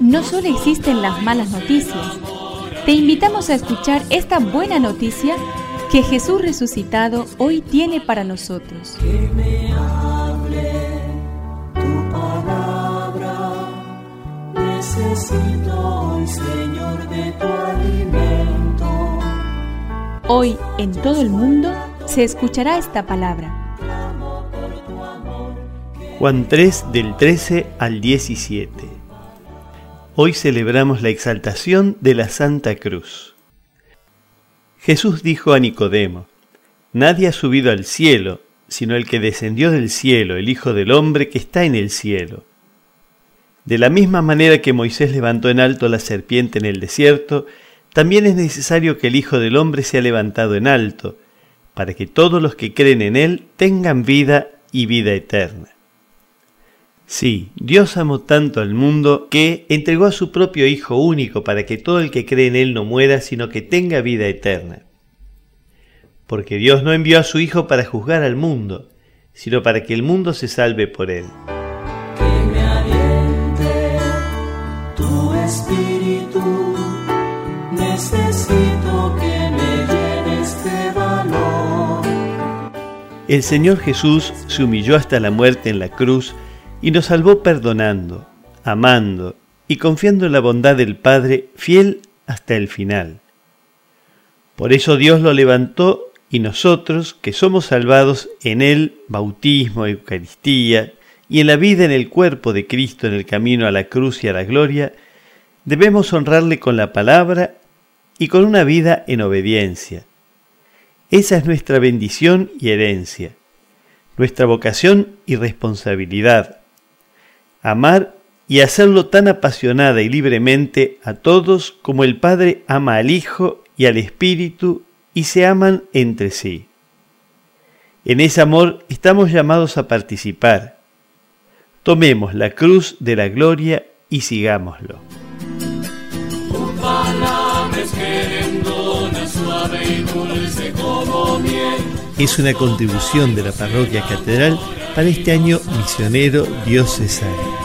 No solo existen las malas noticias, te invitamos a escuchar esta buena noticia que Jesús resucitado hoy tiene para nosotros. Que me hable tu palabra, necesito hoy, Señor, de tu alimento. Hoy en todo el mundo se escuchará esta palabra. Juan 3 del 13 al 17. Hoy celebramos la exaltación de la Santa Cruz. Jesús dijo a Nicodemo, Nadie ha subido al cielo, sino el que descendió del cielo, el Hijo del Hombre que está en el cielo. De la misma manera que Moisés levantó en alto la serpiente en el desierto, también es necesario que el Hijo del Hombre sea levantado en alto, para que todos los que creen en Él tengan vida y vida eterna. Sí, Dios amó tanto al mundo que entregó a su propio Hijo único para que todo el que cree en Él no muera, sino que tenga vida eterna. Porque Dios no envió a su Hijo para juzgar al mundo, sino para que el mundo se salve por Él. Que me aliente tu espíritu, necesito que me llenes de valor. El Señor Jesús se humilló hasta la muerte en la cruz y nos salvó perdonando, amando y confiando en la bondad del Padre fiel hasta el final. Por eso Dios lo levantó y nosotros, que somos salvados en el bautismo, Eucaristía y en la vida en el cuerpo de Cristo en el camino a la cruz y a la gloria, debemos honrarle con la palabra y con una vida en obediencia. Esa es nuestra bendición y herencia, nuestra vocación y responsabilidad amar y hacerlo tan apasionada y libremente a todos como el Padre ama al Hijo y al Espíritu y se aman entre sí. En ese amor estamos llamados a participar. Tomemos la cruz de la gloria y sigámoslo. Es una contribución de la parroquia catedral para este año misionero diocesano.